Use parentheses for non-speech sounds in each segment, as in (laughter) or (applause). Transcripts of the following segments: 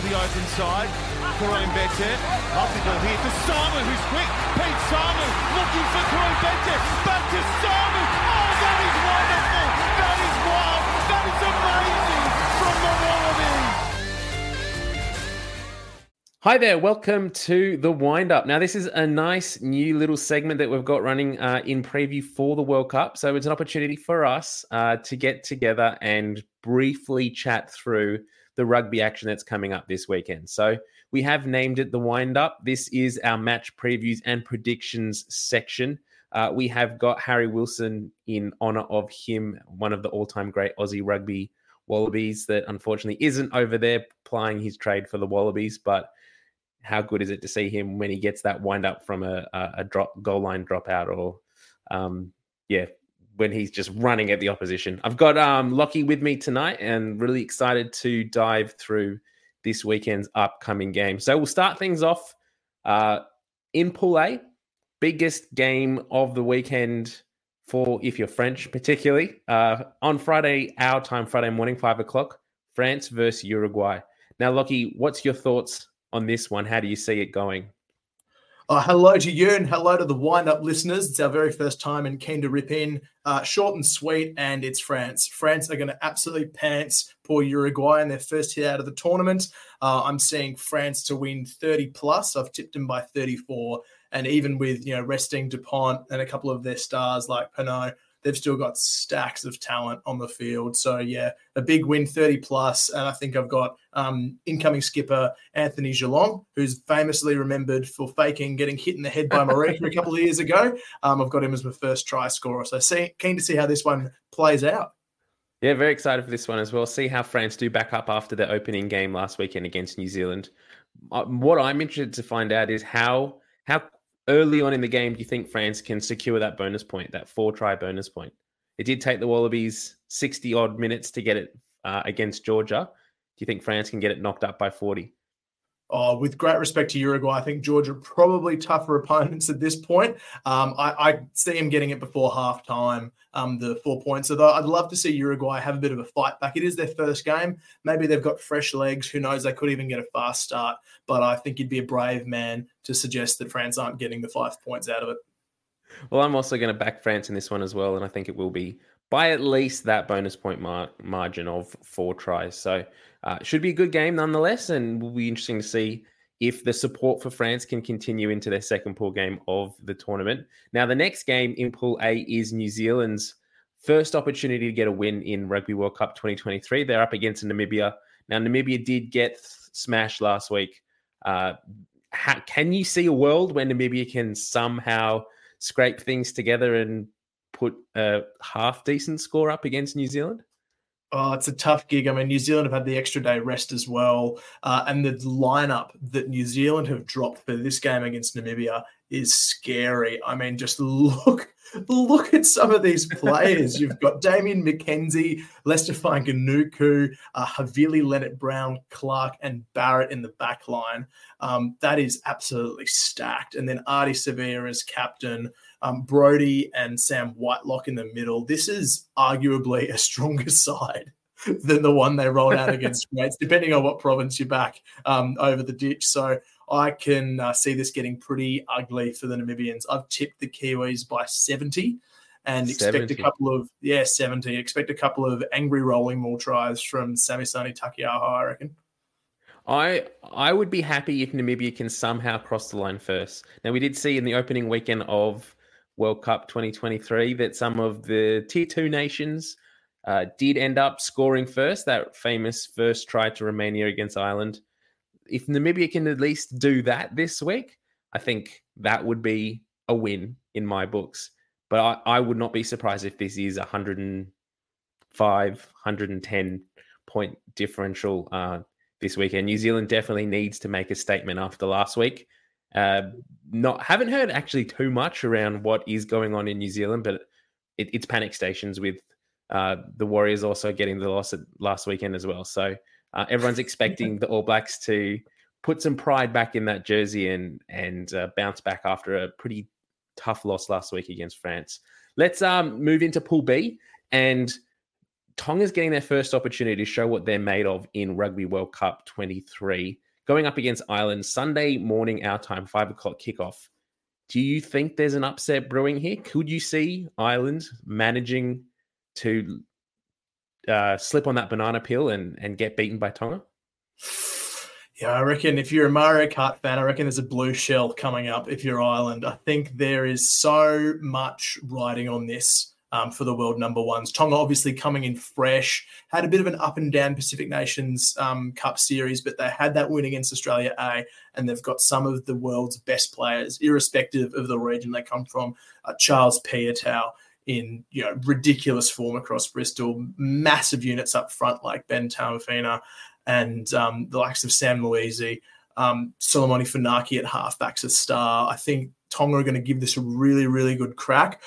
to the open side. Karim Bete. Ball here to Samu, who's quick. Pete Samu looking for Karim Bete. Back to Samu. Hi there, welcome to the wind up. Now, this is a nice new little segment that we've got running uh, in preview for the World Cup. So, it's an opportunity for us uh, to get together and briefly chat through the rugby action that's coming up this weekend. So, we have named it the wind up. This is our match previews and predictions section. Uh, we have got Harry Wilson in honor of him, one of the all time great Aussie rugby Wallabies that unfortunately isn't over there plying his trade for the Wallabies, but how good is it to see him when he gets that wind up from a, a, drop goal line dropout or um, yeah when he's just running at the opposition. I've got um, Lachie with me tonight and really excited to dive through this weekend's upcoming game. So we'll start things off uh, in pool a biggest game of the weekend for if you're french particularly uh, on friday our time friday morning five o'clock france versus uruguay. Now Lachie what's your thoughts on this one. How do you see it going? Uh, hello to you and hello to the wind up listeners. It's our very first time and keen to rip in. Uh, short and sweet, and it's France. France are going to absolutely pants poor Uruguay in their first hit out of the tournament. Uh, I'm seeing France to win 30 plus. I've tipped them by 34. And even with you know resting Dupont and a couple of their stars like Penaud, they've still got stacks of talent on the field. So yeah, a big win, 30 plus, and I think I've got um, incoming skipper Anthony Jelonch, who's famously remembered for faking getting hit in the head by Marika a couple of years ago. Um, I've got him as my first try scorer. So see, keen to see how this one plays out. Yeah, very excited for this one as well. See how France do back up after their opening game last weekend against New Zealand. Uh, what I'm interested to find out is how how early on in the game do you think France can secure that bonus point, that four try bonus point? It did take the Wallabies 60 odd minutes to get it uh, against Georgia. Do you think France can get it knocked up by 40? Oh, with great respect to Uruguay, I think Georgia probably tougher opponents at this point. Um, I, I, see him getting it before half time, um, the four points. Although I'd love to see Uruguay have a bit of a fight back. It is their first game. Maybe they've got fresh legs. Who knows? They could even get a fast start. But I think you'd be a brave man to suggest that France aren't getting the five points out of it. Well, I'm also going to back France in this one as well. And I think it will be by at least that bonus point mar- margin of four tries. So uh, should be a good game nonetheless, and will be interesting to see if the support for France can continue into their second pool game of the tournament. Now, the next game in Pool A is New Zealand's first opportunity to get a win in Rugby World Cup 2023. They're up against Namibia. Now, Namibia did get smashed last week. Uh, how, can you see a world where Namibia can somehow scrape things together and put a half decent score up against New Zealand? Oh, it's a tough gig. I mean, New Zealand have had the extra day rest as well. Uh, and the lineup that New Zealand have dropped for this game against Namibia is scary. I mean, just (laughs) look look at some of these players. You've got Damian McKenzie, Leicester Fainga'anuku, uh, Havili, Leonard Brown, Clarke, and Barrett in the back line. Um, that is absolutely stacked. And then Ardie Savea as captain um, Brodie and Sam Whitelock in the middle. This is arguably a stronger (laughs) side than the one they rolled out (laughs) against Greats, depending on what province you're back um, over the ditch. So I can uh, see this getting pretty ugly for the Namibians. I've tipped the Kiwis by 70 and 70. expect a couple of, yeah, 70. Expect a couple of angry rolling maul tries from Samisoni Taukei'aho, I reckon. I I would be happy if Namibia can somehow cross the line first. Now we did see in the opening weekend of World Cup 2023 that some of the tier two nations uh, did end up scoring first. That famous first try to Romania against Ireland. If Namibia can at least do that this week, I think that would be a win in my books. But I, I would not be surprised if this is 105, 110 point differential uh, this weekend. New Zealand definitely needs to make a statement after last week. Uh, not haven't heard actually too much around what is going on in New Zealand, but it, it's panic stations with uh, the Warriors also getting the loss at last weekend as well. So uh, everyone's (laughs) expecting the All Blacks to put some pride back in that jersey and and uh, bounce back after a pretty tough loss last week against France. Let's um, move into Pool B and Tonga's getting their first opportunity to show what they're made of in Rugby World Cup 23, going up against Ireland Sunday morning, our time, five o'clock kickoff. Do you think there's an upset brewing here? Could you see Ireland managing to uh, slip on that banana peel and, and get beaten by Tonga? Yeah, I reckon if you're a Mario Kart fan, I reckon there's a blue shell coming up if you're Ireland. I think there is so much riding on this um, for the world number ones. Tonga obviously coming in fresh, had a bit of an up and down Pacific Nations um, Cup series, but they had that win against Australia A, and they've got some of the world's best players, irrespective of the region they come from. Uh, Charles Piutau in you know ridiculous form across Bristol, massive units up front like Ben Tameifuna and um, the likes of Sam Lousi, um, Solomone Funaki at halfbacks a star. I think Tonga are going to give this a really, really good crack.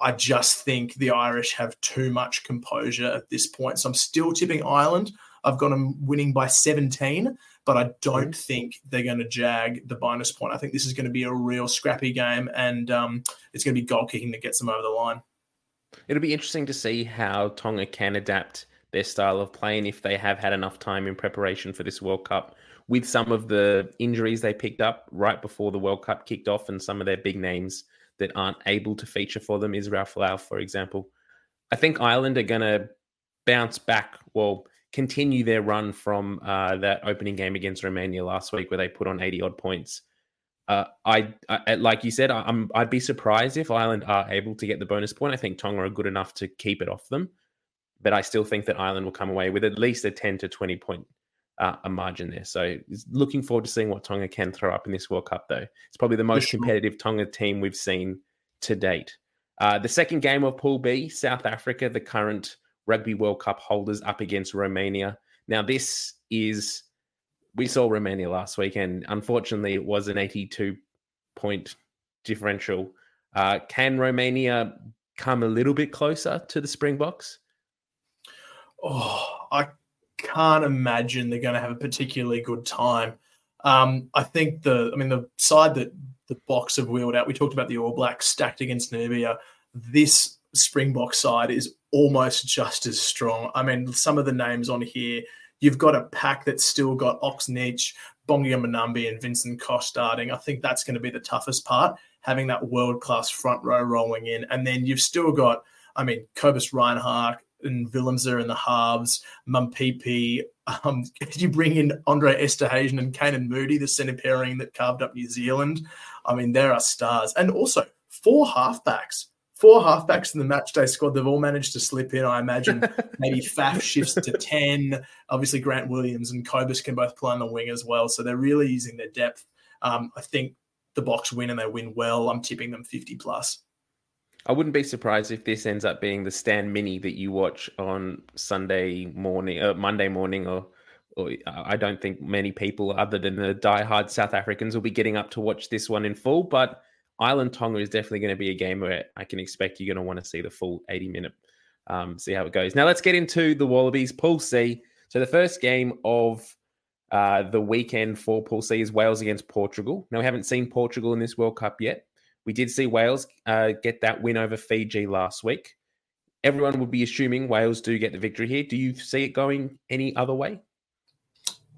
I just think the Irish have too much composure at this point. So I'm still tipping Ireland. I've got them winning by 17, but I don't think they're going to jag the bonus point. I think this is going to be a real scrappy game, and um, it's going to be goal kicking that gets them over the line. It'll be interesting to see how Tonga can adapt their style of play and if they have had enough time in preparation for this World Cup with some of the injuries they picked up right before the World Cup kicked off and some of their big names that aren't able to feature for them, Israel Folau, for example. I think Ireland are going to bounce back, well, continue their run from uh, that opening game against Romania last week where they put on 80 odd points. Uh, I, I, like you said, I, am I'd be surprised if Ireland are able to get the bonus point. I think Tonga are good enough to keep it off them but I still think that Ireland will come away with at least a 10 to 20 point uh, a margin there. So looking forward to seeing what Tonga can throw up in this World Cup, though. It's probably the most sure. competitive Tonga team we've seen to date. Uh, the second game of Pool B, South Africa, the current Rugby World Cup holders, up against Romania. Now, this is, we saw Romania last week, and unfortunately, it was an 82 point differential. Uh, can Romania come a little bit closer to the Springboks? oh, I can't imagine they're going to have a particularly good time. Um, I think the, I mean, the side that the box have wheeled out, we talked about the All Blacks stacked against Namibia. This Springbok side is almost just as strong. I mean, some of the names on here, you've got a pack that's still got Ox Nché, Bongi Mbonambi, and Vincent Koch starting. I think that's going to be the toughest part, having that world class front row rolling in. And then you've still got, I mean, Cobus Reinach, and Willemse and the halves, Mapimpi. Um, (laughs) you bring in Andre Esterhuizen and Canan Moodie, the centre pairing that carved up New Zealand. I mean, there are stars. And also four halfbacks. Four halfbacks in the matchday squad. They've all managed to slip in. I imagine (laughs) maybe Faf shifts to 10. Obviously, Grant Williams and Cobus can both play on the wing as well. So they're really using their depth. Um, I think the box win and they win well. I'm tipping them 50 plus. I wouldn't be surprised if this ends up being the Stan Mini that you watch on Sunday morning, uh, Monday morning, or, or I don't think many people other than the die-hard South Africans will be getting up to watch this one in full. But Ireland Tonga is definitely going to be a game where I can expect you're going to want to see the full 80 minute, um, see how it goes. Now let's get into the Wallabies Pool C. So the first game of uh, the weekend for Pool C is Wales against Portugal. Now we haven't seen Portugal in this World Cup yet. We did see Wales uh, get that win over Fiji last week. Everyone would be assuming Wales do get the victory here. Do you see it going any other way?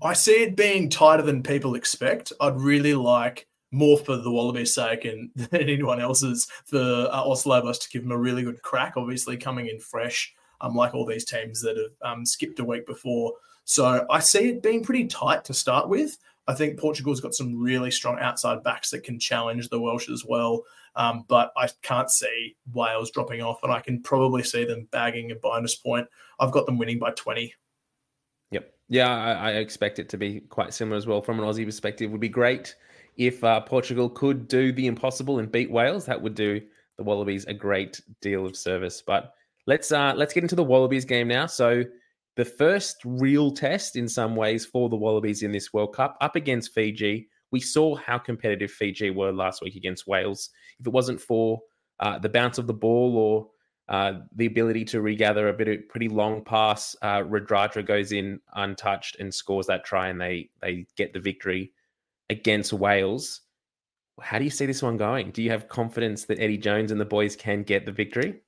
I see it being tighter than people expect. I'd really like more for the Wallabies' sake and (laughs) than anyone else's for uh, Os to give them a really good crack. Obviously, coming in fresh, um, all these teams that have um, skipped a week before. So I see it being pretty tight to start with. I think Portugal's got some really strong outside backs that can challenge the Welsh as well. Um, but I can't see Wales dropping off, and I can probably see them bagging a bonus point. I've got them winning by 20. Yep. Yeah, I, I expect it to be quite similar as well. From an Aussie perspective, would be great if uh, Portugal could do the impossible and beat Wales. That would do the Wallabies a great deal of service. But let's uh, let's get into the Wallabies game now. So the first real test in some ways for the Wallabies in this World Cup up against Fiji. We saw how competitive Fiji were last week against Wales. If it wasn't for uh, the bounce of the ball or uh, the ability to regather a bit of pretty long pass, uh, Radradra goes in untouched and scores that try, and they they get the victory against Wales. How do you see this one going? Do you have confidence that Eddie Jones and the boys can get the victory?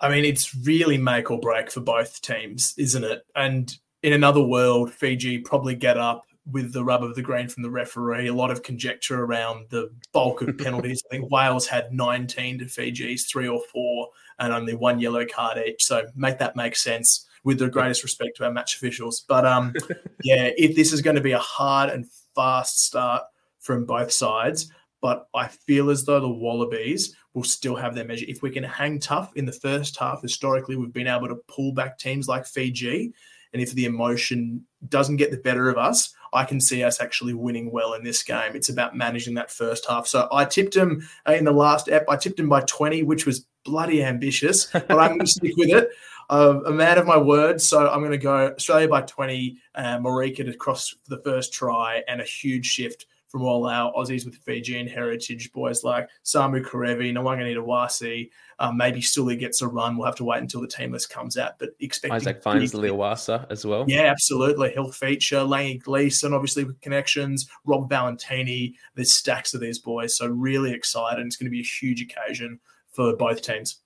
I mean, it's really make or break for both teams, isn't it? And in another world, Fiji probably get up with the rub of the green from the referee. A lot of conjecture around the bulk of (laughs) penalties. I think Wales had 19 to Fiji's three or four, and only one yellow card each. So make that make sense. With the greatest respect to our match officials, but um, (laughs) yeah, if this is going to be a hard and fast start from both sides, but I feel as though the Wallabies will still have their measure. If we can hang tough in the first half, historically, we've been able to pull back teams like Fiji. And if the emotion doesn't get the better of us, I can see us actually winning well in this game. It's about managing that first half. So I tipped him uh, in the last ep. I tipped him by 20, which was bloody ambitious, but I'm going to stick with it. (laughs) Uh, a man of my word. So I'm going to go Australia by 20, uh, Marika to cross the first try, and a huge shift from all our Aussies with Fijian heritage, boys like Samu Karevi, Kerevi, Nawaqanitawase, um, maybe Suli gets a run. We'll have to wait until the team list comes out, but expect Isaac finds Leawasa as well. Yeah, absolutely. He'll feature Langi Gleeson, obviously with connections, Rob Valetini. There's stacks of these boys, so really excited. It's going to be a huge occasion for both teams.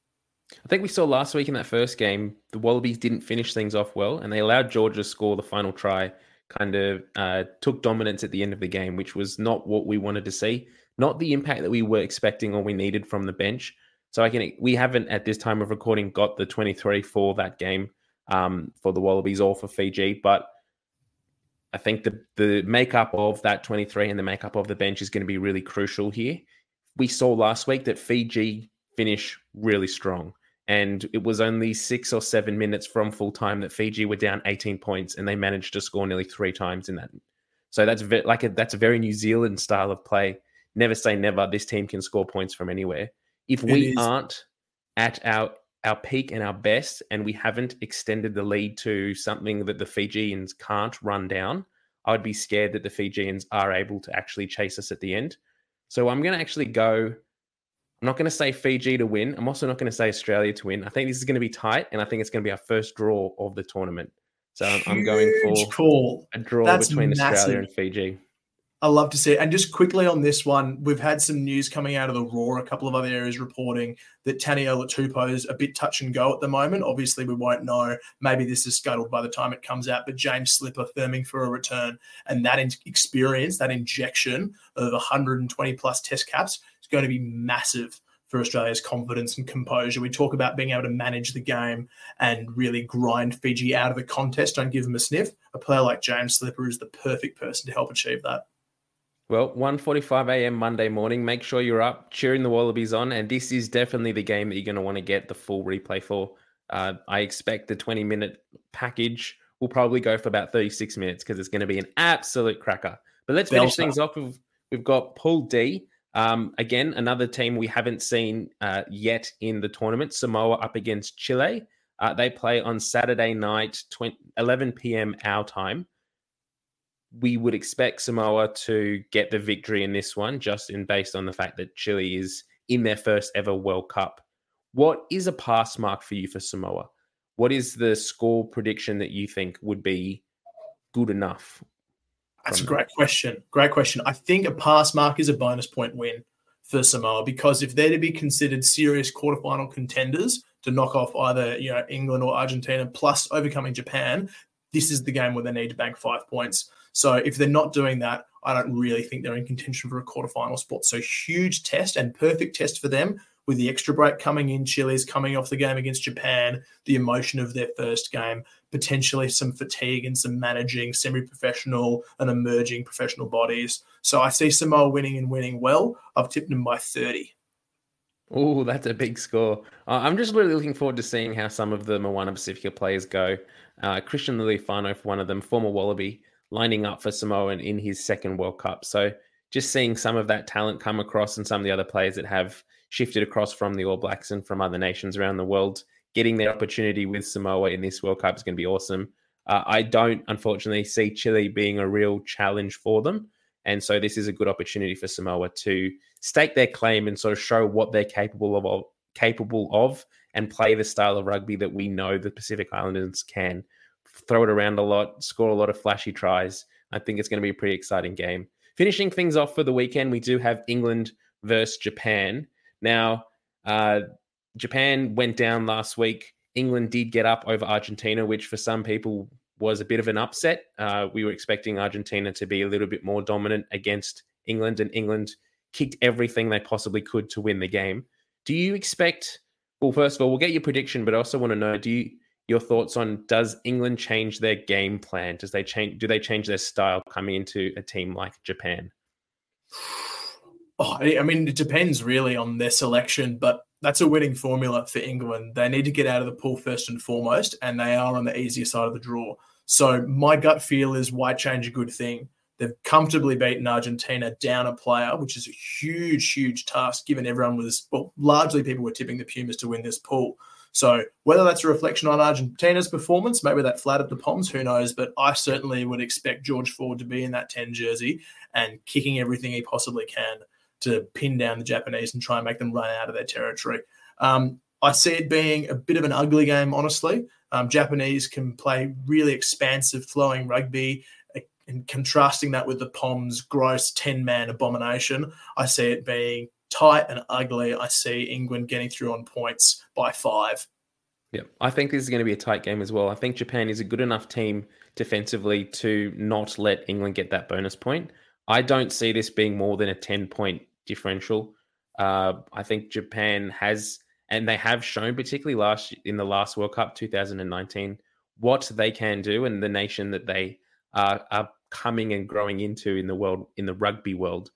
I think we saw last week in that first game, the Wallabies didn't finish things off well, and they allowed Georgia to score the final try kind of uh, took dominance at the end of the game, which was not what we wanted to see, not the impact that we were expecting or we needed from the bench. So I can we haven't at this time of recording got the 23 for that game um, for the Wallabies or for Fiji, but I think the the makeup of that 23 and the makeup of the bench is going to be really crucial here. We saw last week that Fiji finish really strong. And it was only six or seven minutes from full time that Fiji were down 18 points, and they managed to score nearly three times in that. So that's ve- like a, that's a very New Zealand style of play. Never say never. This team can score points from anywhere. If we aren't at our our peak and our best, and we haven't extended the lead to something that the Fijians can't run down, I'd be scared that the Fijians are able to actually chase us at the end. So I'm going to actually go I'm not going to say Fiji to win. I'm also not going to say Australia to win. I think this is going to be tight, and I think it's going to be our first draw of the tournament. So I'm, I'm going for call. a draw That's between massive. Australia and Fiji. I love to see it. And just quickly on this one, we've had some news coming out of the Roar, a couple of other areas reporting that Taniela Tupou is a bit touch and go at the moment. Obviously, we won't know. Maybe this is scuttled by the time it comes out, but James Slipper firming for a return. And that experience, that injection of 120 plus test caps is going to be massive for Australia's confidence and composure. We talk about being able to manage the game and really grind Fiji out of the contest. Don't give them a sniff. A player like James Slipper is the perfect person to help achieve that. Well, 1:45 a.m. Monday morning. Make sure you're up, cheering the Wallabies on, and this is definitely the game that you're going to want to get the full replay for. Uh, I expect the 20 minute package will probably go for about 36 minutes because it's going to be an absolute cracker. But let's finish things off. We've, we've got Pool D. Um, again, another team we haven't seen uh, yet in the tournament. Samoa up against Chile. Uh, they play on Saturday night, 20, 11 p.m. our time we would expect Samoa to get the victory in this one, just in based on the fact that Chile is in their first ever World Cup. What is a pass mark for you for Samoa? What is the score prediction that you think would be good enough? That's a great question. Great question. I think a pass mark is a bonus point win for Samoa because if they're to be considered serious quarterfinal contenders to knock off either you know England or Argentina plus overcoming Japan, this is the game where they need to bank five points. So if they're not doing that, I don't really think they're in contention for a quarterfinal spot. So huge test and perfect test for them with the extra break coming in. Chile's coming off the game against Japan, the emotion of their first game, potentially some fatigue and some managing semi-professional and emerging professional bodies. So I see Samoa winning and winning well. I've tipped them by 30. Oh, that's a big score. I'm just really looking forward to seeing how some of the Moana Pacifica players go. Uh, Christian Lealiifano for one of them, former Wallaby, lining up for Samoa and in his second World Cup. So just seeing some of that talent come across and some of the other players that have shifted across from the All Blacks and from other nations around the world, getting their opportunity with Samoa in this World Cup is going to be awesome. Uh, I don't, unfortunately, see Chile being a real challenge for them. And so this is a good opportunity for Samoa to stake their claim and sort of show what they're capable of, capable of and play the style of rugby that we know the Pacific Islanders can throw it around a lot, score a lot of flashy tries. I think it's going to be a pretty exciting game. Finishing things off for the weekend, we do have England versus Japan. Now, uh, Japan went down last week. England did get up over Argentina, which for some people was a bit of an upset. Uh, we were expecting Argentina to be a little bit more dominant against England, and England kicked everything they possibly could to win the game. Do you expect? Well, first of all, we'll get your prediction, but I also want to know: Do you your thoughts on does England change their game plan? Does they change? Do they change their style coming into a team like Japan? Oh, I mean, it depends really on their selection, but that's a winning formula for England. They need to get out of the pool first and foremost, and they are on the easier side of the draw. So my gut feel is why change a good thing? They've comfortably beaten Argentina down a player, which is a huge, huge task given everyone was, well, largely people were tipping the Pumas to win this pool. So whether that's a reflection on Argentina's performance, maybe that flattered the Poms, who knows? But I certainly would expect George Ford to be in that 10 jersey and kicking everything he possibly can to pin down the Japanese and try and make them run out of their territory. Um, I see it being a bit of an ugly game, honestly. Um, Japanese can play really expansive, flowing rugby, uh, and contrasting that with the Poms' gross 10 man abomination, I see it being tight and ugly. I see England getting through on points by five. Yeah, I think this is going to be a tight game as well. I think Japan is a good enough team defensively to not let England get that bonus point. I don't see this being more than a 10 point differential. Uh, I think Japan has, and they have shown, particularly last in the last World Cup 2019, what they can do and the nation that they are, are coming and growing into in the world, in the rugby world.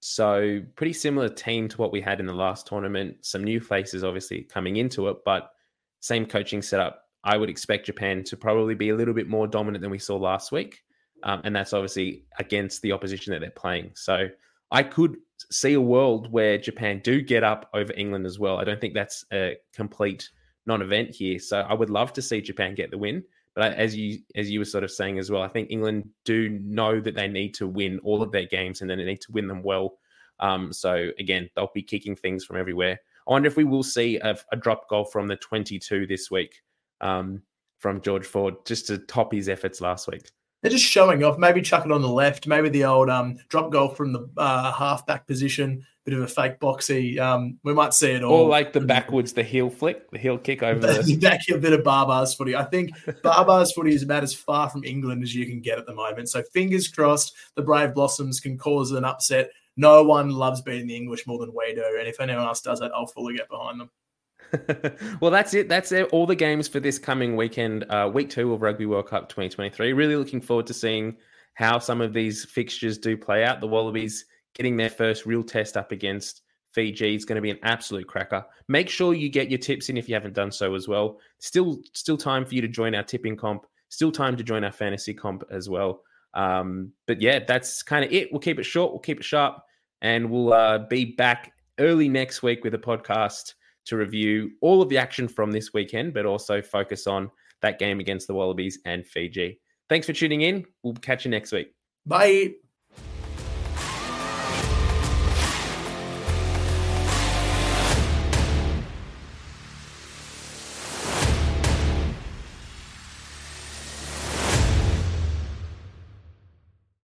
So, pretty similar team to what we had in the last tournament. Some new faces, obviously, coming into it, but same coaching setup. I would expect Japan to probably be a little bit more dominant than we saw last week. Um, and that's obviously against the opposition that they're playing. So, I could see a world where Japan do get up over England as well. I don't think that's a complete non-event here. So, I would love to see Japan get the win. But as you as you were sort of saying as well, I think England do know that they need to win all of their games and then they need to win them well. Um, so again, they'll be kicking things from everywhere. I wonder if we will see a, a drop goal from the 22 this week um, from George Ford just to top his efforts last week. They're just showing off. Maybe chuck it on the left. Maybe the old um, drop goal from the uh, half-back position bit of a fake boxy. Um, we might see it all. Or like the backwards, the heel flick, the heel kick over the (laughs) back a bit of Baa-Baas footy. I think (laughs) Baa-Baas footy is about as far from England as you can get at the moment. So fingers crossed, the Brave Blossoms can cause an upset. No one loves beating the English more than we do, and if anyone else does that, I'll fully get behind them. (laughs) well, that's it. That's it. all the games for this coming weekend, uh, week two of Rugby World Cup 2023. Really looking forward to seeing how some of these fixtures do play out. The Wallabies getting their first real test up against Fiji is going to be an absolute cracker. Make sure you get your tips in if you haven't done so as well. Still, still time for you to join our tipping comp. Still time to join our fantasy comp as well. Um, but yeah, that's kind of it. We'll keep it short. We'll keep it sharp, and we'll uh, be back early next week with a podcast to review all of the action from this weekend, but also focus on that game against the Wallabies and Fiji. Thanks for tuning in. We'll catch you next week. Bye.